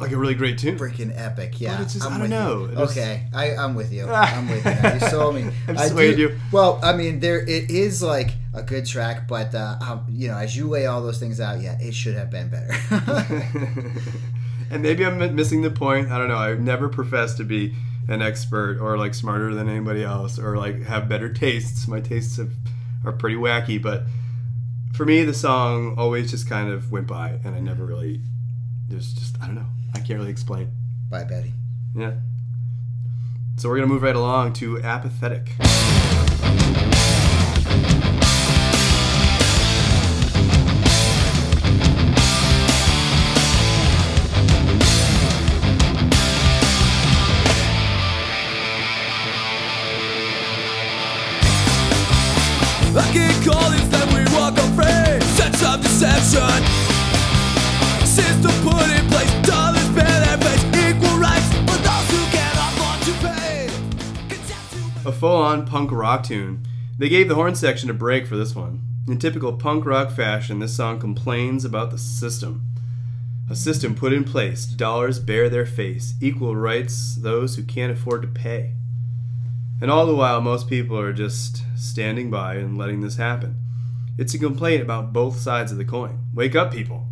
like a really great tune. freaking epic. Yeah, But it's just- I'm don't know. Okay, I, I'm with you. I'm with you. You sold me. I swayed you. Well, I mean, there it is like a good track, but uh, um, you know, as you lay all those things out, yeah, it should have been better. and maybe I'm missing the point. I don't know. I've never professed to be an expert or like smarter than anybody else or like have better tastes. My tastes have, are pretty wacky, but for me, the song always just kind of went by, and I never really. There's just I don't know. I can't really explain. Bye, Betty. Yeah. So we're gonna move right along to apathetic. A full on punk rock tune. They gave the horn section a break for this one. In typical punk rock fashion, this song complains about the system. A system put in place, dollars bear their face, equal rights those who can't afford to pay. And all the while, most people are just standing by and letting this happen. It's a complaint about both sides of the coin. Wake up, people.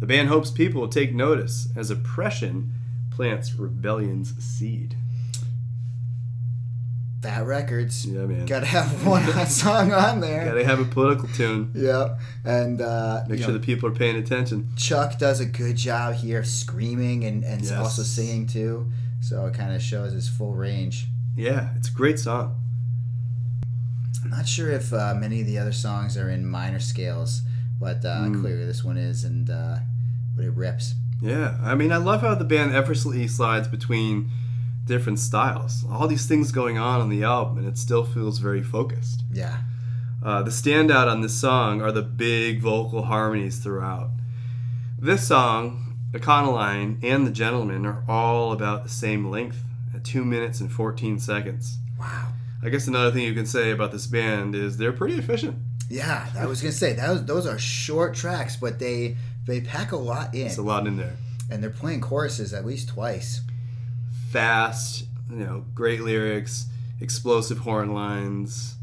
The band hopes people will take notice as oppression plants rebellion's seed. Fat Records. Yeah, man. Gotta have one hot song on there. Gotta have a political tune. Yep. And uh, Make sure know, the people are paying attention. Chuck does a good job here screaming and, and Yes. also singing too. So it kind of shows his full range. Yeah, it's a great song. I'm not sure if uh, many of the other songs are in minor scales, but uh, Hmm. clearly this one is, and uh, but it rips. Yeah, I mean, I love how the band effortlessly slides between different styles. All these things going on on the album, and it still feels very focused. Yeah. Uh, the standout on this song are the big vocal harmonies throughout. This song, Econoline and The Gentleman, are all about the same length at 2 minutes and 14 seconds. Wow. I guess another thing you can say about this band is they're pretty efficient. Yeah, I was gonna say that was, those are short tracks, but they they pack a lot in, It's a lot in there. and they're playing choruses at least twice. Fast, you know, great lyrics, explosive horn lines.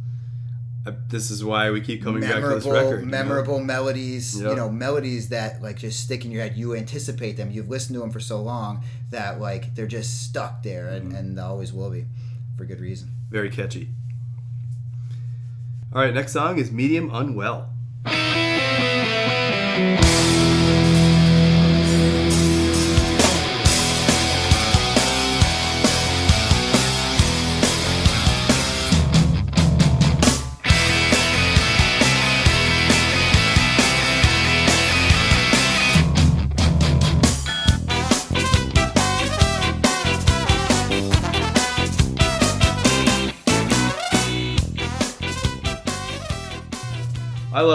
Uh, this is why we keep coming back to this memorable, record. you know? memorable melodies. Yep. You know, melodies that like just stick in your head. You anticipate them. You've listened to them for so long that like they're just stuck there, Mm-hmm. and, and they always will be, for good reason. Very catchy. All right, next song is Medium Unwell.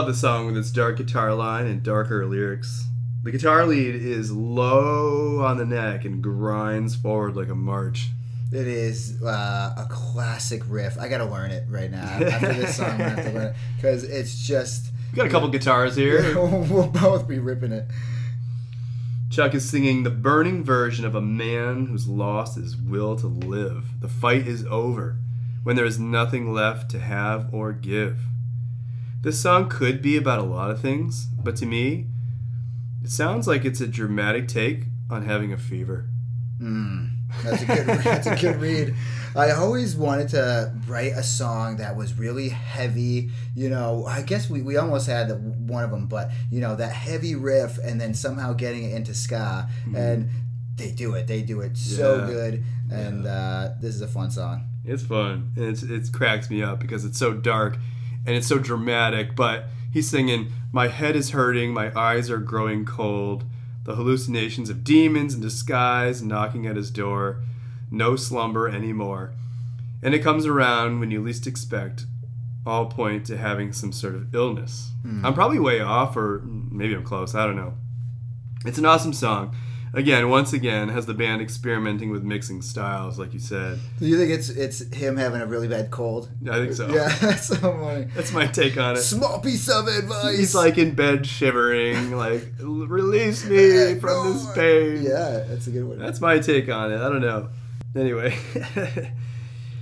Love the song with its dark guitar line and darker lyrics. The guitar lead is low on the neck and grinds forward like a march. It is uh, a classic riff. I gotta learn it right now. After this song, I have to learn it because it's just. We got a couple guitars here. we'll both be ripping it. Chuck is singing the burning version of a man who's lost his will to live. The fight is over when there is nothing left to have or give. This song could be about a lot of things, but to me, it sounds like it's a dramatic take on having a fever. Mm, that's a good. that's a good read. I always wanted to write a song that was really heavy. You know, I guess we, we almost had the, one of them, but you know that heavy riff, and then somehow getting it into ska, and they do it. They do it so good, and uh, this is a fun song. It's fun. And it's, it cracks me up because it's so dark and it's so dramatic. But he's singing, My head is hurting, my eyes are growing cold. The hallucinations of demons in disguise knocking at his door. No slumber anymore. And it comes around when you least expect, all point to having some sort of illness. Hmm. I'm probably way off, or maybe I'm close. I don't know. It's an awesome song. Again, once again, has the band experimenting with mixing styles, like you said. Do you think it's it's him having a really bad cold? I think so. Yeah, that's so funny. That's my take on it. Small piece of advice. He's like in bed shivering, like, release me from this pain. Yeah, that's a good one. That's my take on it. I don't know. Anyway,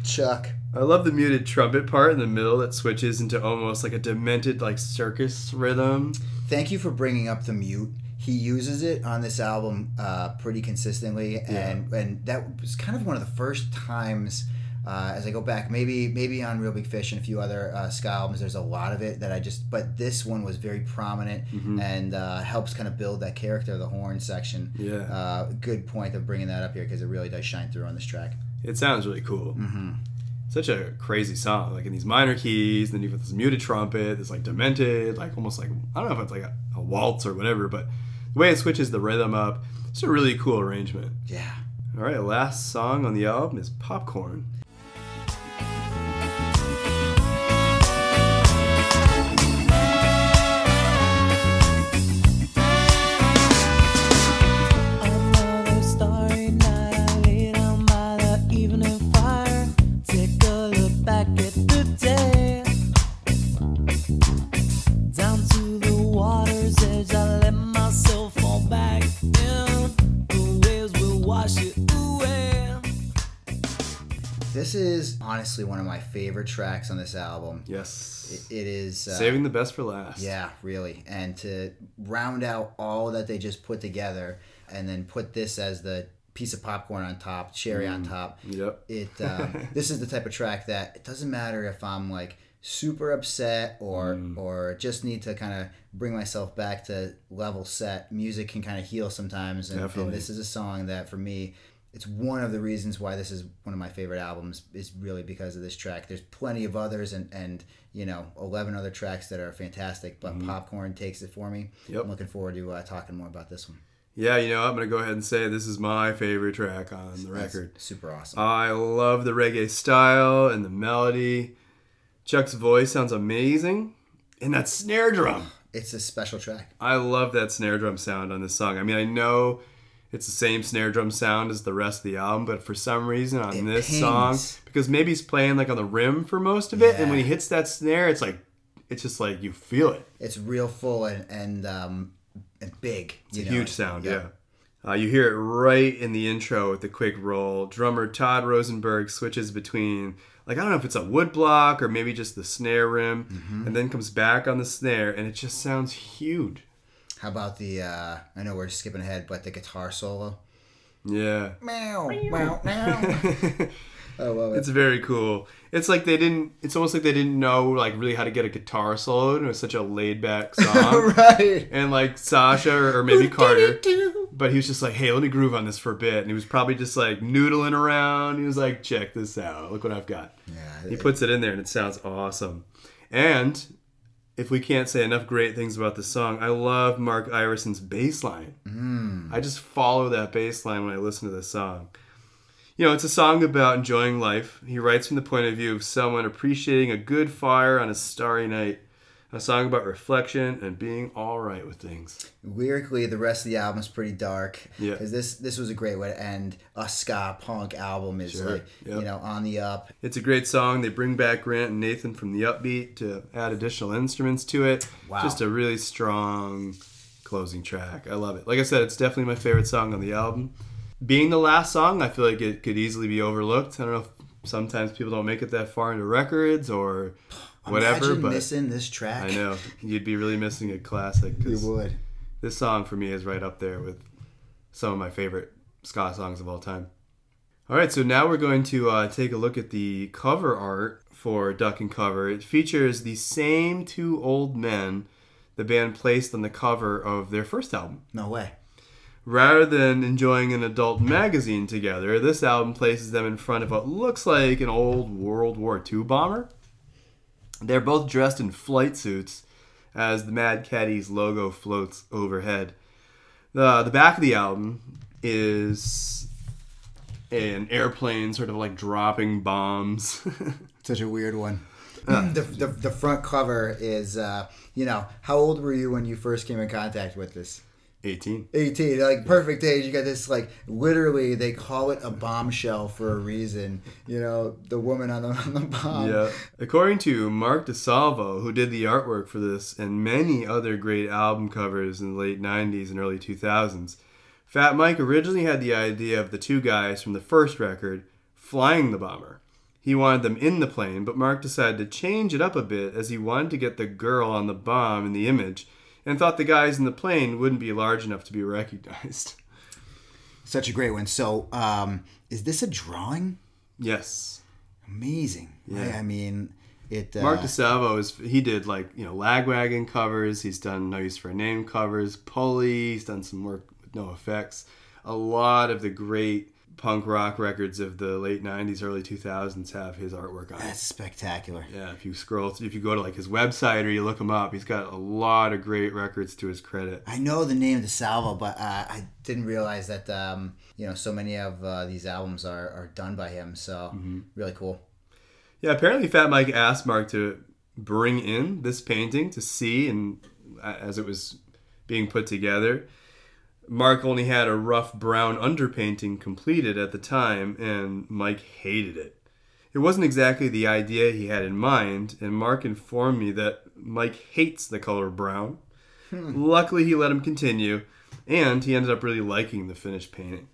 Chuck. I love the muted trumpet part in the middle that switches into almost like a demented, like circus rhythm. Thank you for bringing up the mute. He uses it on this album uh, pretty consistently, and and that was kind of one of the first times. Uh, as I go back, maybe maybe on Real Big Fish and a few other uh, ska albums, there's a lot of it that I just. But this one was very prominent Mm-hmm. and uh, helps kind of build that character of the horn section. Yeah. Uh, good point of bringing that up here because it really does shine through on this track. It sounds really cool. Mm-hmm. Such a crazy song, like in these minor keys. and Then you've got this muted trumpet, this like demented, like almost like I don't know if it's like a, a waltz or whatever, but the way it switches the rhythm up, it's a really cool arrangement. Yeah. All right, last song on the album is Popcorn. This is honestly one of my favorite tracks on this album. Yes. It is uh, Saving the best for last. Yeah, really. And to round out all that they just put together and then put this as the piece of popcorn on top, cherry on top. Yep. It um, this is the type of track that it doesn't matter if I'm like super upset or or just need to kind of bring myself back to level set. Music can kind of heal sometimes and, and this is a song that for me it's one of the reasons why this is one of my favorite albums is really because of this track. There's plenty of others and and you know 11 other tracks that are fantastic, but Popcorn takes it for me. Mm-hmm. Yep. I'm looking forward to uh, talking more about this one. Yeah, you know, I'm going to go ahead and say this is my favorite track on the That's record. super awesome. I love the reggae style and the melody. Chuck's voice sounds amazing. And that snare drum. it's a special track. I love that snare drum sound on this song. I mean, I know it's the same snare drum sound as the rest of the album, but for some reason on It this pings. song, because maybe he's playing like on the rim for most of it, and when he hits that snare, it's like, it's just like you feel it. It's real full and and um and big. It's a huge sound, yeah. Uh, you hear it right in the intro with the quick roll. Drummer Todd Rosenberg switches between, like, I don't know if it's a wood block or maybe just the snare rim, Mm-hmm. and then comes back on the snare, and it just sounds huge. How about the? uh I know we're skipping ahead, but the guitar solo. Yeah. Meow, meow, meow. I love it. It's very cool. It's like they didn't, it's almost like they didn't know, like, really how to get a guitar solo, and it was such a laid back song. right. and, like, Sascha or, or maybe Carter. But he was just like, hey, let me groove on this for a bit. And he was probably just like noodling around. He was like, check this out. Look what I've got. Yeah, He puts it in there and it sounds awesome. And if we can't say enough great things about the song, I love Mark Iverson's bass line. Mm. I just follow that bass line when I listen to this song. You know, it's a song about enjoying life. He writes from the point of view of someone appreciating a good fire on a starry night. A song about reflection and being all right with things. lyrically the rest of the album is pretty dark Yeah. because this this was a great way to end a ska punk album is Sure. like Yep. you know on the up It's a great song. They bring back Grant and Nathan from the upbeat to add additional instruments to it. Wow. Just a really strong closing track. I love it. Like I said, it's definitely my favorite song on the album. Being the last song, I feel like it could easily be overlooked. I don't know if sometimes people don't make it that far into records or whatever, Imagine but missing this track I know you'd be really missing a classic. you would this song for me is right up there with some of my favorite ska songs of all time. All right, so now we're going to uh, take a look at the cover art for Duck and Cover. It features the same two old men the band placed on the cover of their first album. no way Rather than enjoying an adult magazine together, this album places them in front of what looks like an old World War II bomber. They're both dressed in flight suits as the Mad Caddies logo floats overhead. The, the back of the album is an airplane sort of like dropping bombs. such a weird one Uh. the, the, the front cover is uh you know how old were you when you first came in contact with this 18. 18 like perfect age you got this like literally they call it a bombshell for a reason you know the woman on the, on the bomb Yeah. According to Mark DeSalvo, who did the artwork for this and many other great album covers in the late 90s and early 2000s, Fat Mike originally had the idea of the two guys from the first record flying the bomber. He wanted them in the plane, but Mark decided to change it up a bit as he wanted to get the girl on the bomb in the image and thought the guys in the plane wouldn't be large enough to be recognized. such a great one so um is this a drawing Yes. amazing Yeah. I, I mean it uh, Mark DeSalvo is he did like you know Lagwagon covers. He's done No Use for a Name covers. Pulley. He's done some work with NOFX. A lot of the great punk rock records of the late '90s, early 2000s have his artwork on it. that's spectacular Yeah, if you scroll, if you go to like his website or you look him up, he's got a lot of great records to his credit. I know the name of DeSalvo, but uh, I didn't realize that um, you know so many of uh, these albums are, are done by him. So really cool. Yeah, apparently Fat Mike asked Mark to bring in this painting to see, and uh, as it was being put together, Mark only had a rough brown underpainting completed at the time, and Mike hated it. It wasn't exactly the idea he had in mind, and Mark informed me that Mike hates the color brown. Hmm. Luckily, he let him continue, and he ended up really liking the finished painting.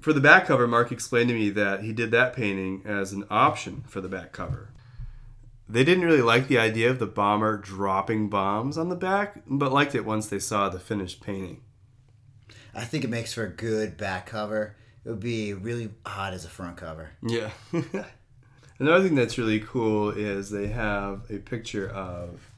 For the back cover, Mark explained to me that he did that painting as an option for the back cover. They didn't really like the idea of the bomber dropping bombs on the back, but liked it once they saw the finished painting. I think it makes for a good back cover. It would be really odd as a front cover. Yeah. Another thing that's really cool is they have a picture of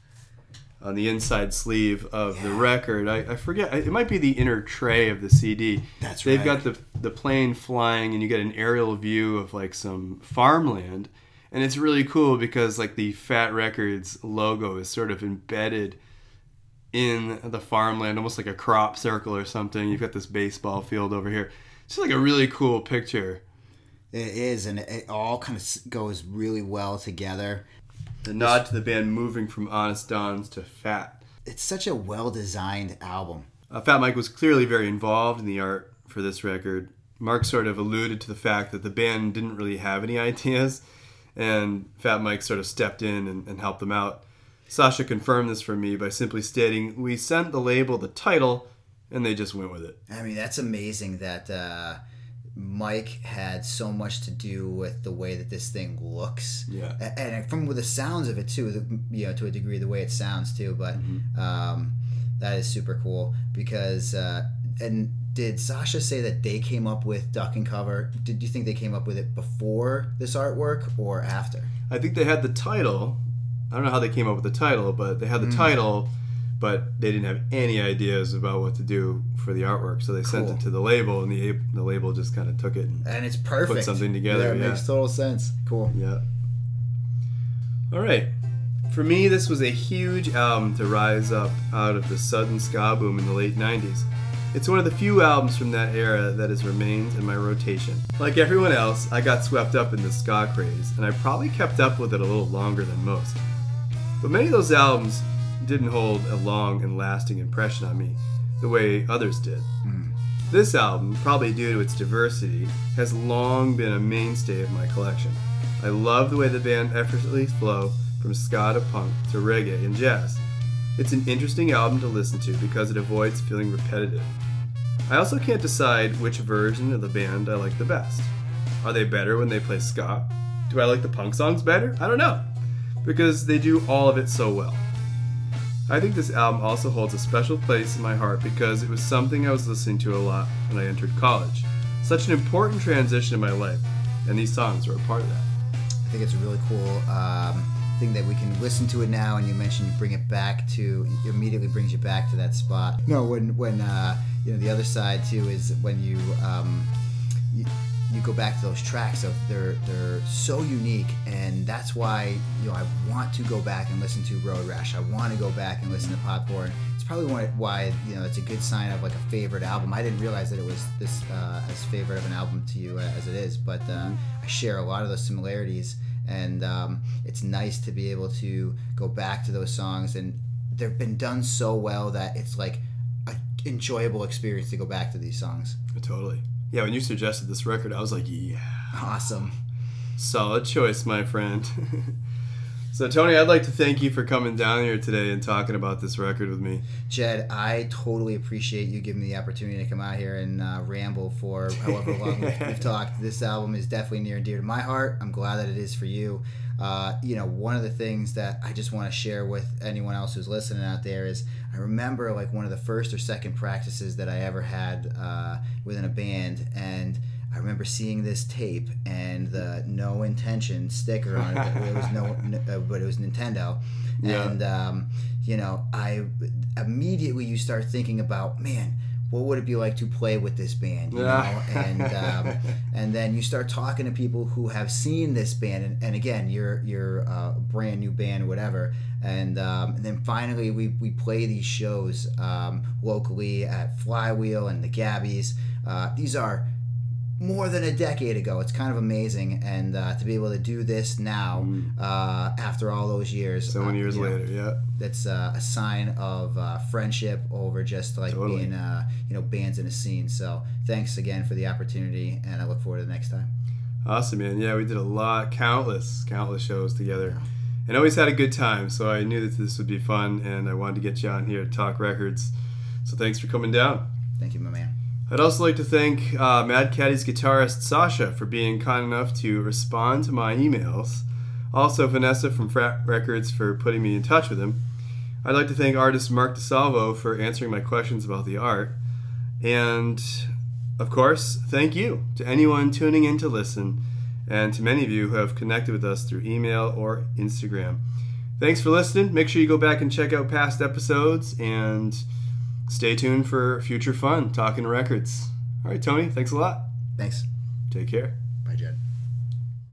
on the inside sleeve of the record. I, I forget. It might be the inner tray of the CD. That's right. They've right. got the the plane flying, and you get an aerial view of like some farmland, and it's really cool because like the Fat Records logo is sort of embedded in the farmland, almost like a crop circle or something. You've got this baseball field over here. It's just like a really cool picture. It is, and it all kind of goes really well together. The nod to the band moving from Honest Dons to Fat. It's such a well designed album. Uh, Fat Mike was clearly very involved in the art for this record. Mark sort of alluded to the fact that the band didn't really have any ideas, and Fat Mike sort of stepped in and, and helped them out. Sascha confirmed this for me by simply stating, We sent the label the title, and they just went with it. I mean, that's amazing that uh, Mike had so much to do with the way that this thing looks. Yeah. And from the sounds of it too, the, you know, to a degree, the way it sounds too. But Mm-hmm. um, that is super cool because. Uh, and did Sascha say that they came up with Duck and Cover? Did you think they came up with it before this artwork or after? I think they had the title. I don't know how they came up with the title, but they had the hmm. title, but they didn't have any ideas about what to do for the artwork. So they sent it to the label, and the, the label just kind of took it and And it's perfect. something together, Yeah, it yeah. makes total sense. Cool. Yeah. All right. For me, this was a huge album to rise up out of the sudden ska boom in the late 90s. It's one of the few albums from that era that has remained in my rotation. Like everyone else, I got swept up in the ska craze, and I probably kept up with it a little longer than most. But many of those albums didn't hold a long and lasting impression on me the way others did. Mm. This album, probably due to its diversity, has long been a mainstay of my collection. I love the way the band effortlessly flow from ska to punk to reggae and jazz. It's an interesting album to listen to because it avoids feeling repetitive. I also can't decide which version of the band I like the best. Are they better when they play ska? Do I like the punk songs better? I don't know. Because they do all of it so well. I think this album also holds a special place in my heart because it was something I was listening to a lot when I entered college. Such an important transition in my life, and these songs are a part of that. I think it's a really cool um, thing that we can listen to it now. And you mentioned you bring it back to it immediately brings you back to that spot. No, when when uh, you know the other side too is when you um, you, you go back to those tracks of they're they're so unique, and that's why you know I want to go back and listen to Road Rash. I want to go back and listen to Popcorn. It's probably why you know it's a good sign of like a favorite album. I didn't realize that it was this uh, as favorite of an album to you as it is, but uh, I share a lot of those similarities, and um, it's nice to be able to go back to those songs, and they've been done so well that it's like an enjoyable experience to go back to these songs. Totally. Yeah, when you suggested this record, I was like, yeah, Awesome. solid choice, my friend. so, Tony, I'd like to thank you for coming down here today and talking about this record with me. Jed, I totally appreciate you giving me the opportunity to come out here and uh, ramble for however long we've, we've talked. This album is definitely near and dear to my heart. I'm glad that it is for you. Uh, you know, one of the things that I just want to share with anyone else who's listening out there is I remember like one of the first or second practices that I ever had uh, within a band, and I remember seeing this tape and the no intention sticker on it. It was no, uh, but it was Nintendo, Yeah. and um, you know, I immediately you start thinking about man. What would it be like to play with this band? You know, and um, and then you start talking to people who have seen this band, and, and again, you're you're a brand new band, or whatever. And, um, and then finally, we, we play these shows um, locally at Flywheel and the Gabbies. Uh, these are more than a decade ago. It's kind of amazing, and uh, to be able to do this now uh, after all those years, So many uh, years you know, later, yeah. that's uh, a sign of uh, friendship over just like Totally. being uh, you know bands in a scene. So thanks again for the opportunity, and I look forward to the next time. Awesome, man. Yeah, we did a lot, countless, countless shows together, and always had a good time. So I knew that this would be fun, and I wanted to get you on here to talk records. So thanks for coming down. Thank you, my man. I'd also like to thank uh, Mad Caddies guitarist Sascha for being kind enough to respond to my emails. Also, Vanessa from Fat Records for putting me in touch with him. I'd like to thank artist Mark DeSalvo for answering my questions about the art. And, of course, thank you to anyone tuning in to listen, and to many of you who have connected with us through email or Instagram. Thanks for listening. Make sure you go back and check out past episodes and stay tuned for future fun talking records. All right, Tony, thanks a lot. Thanks. Take care.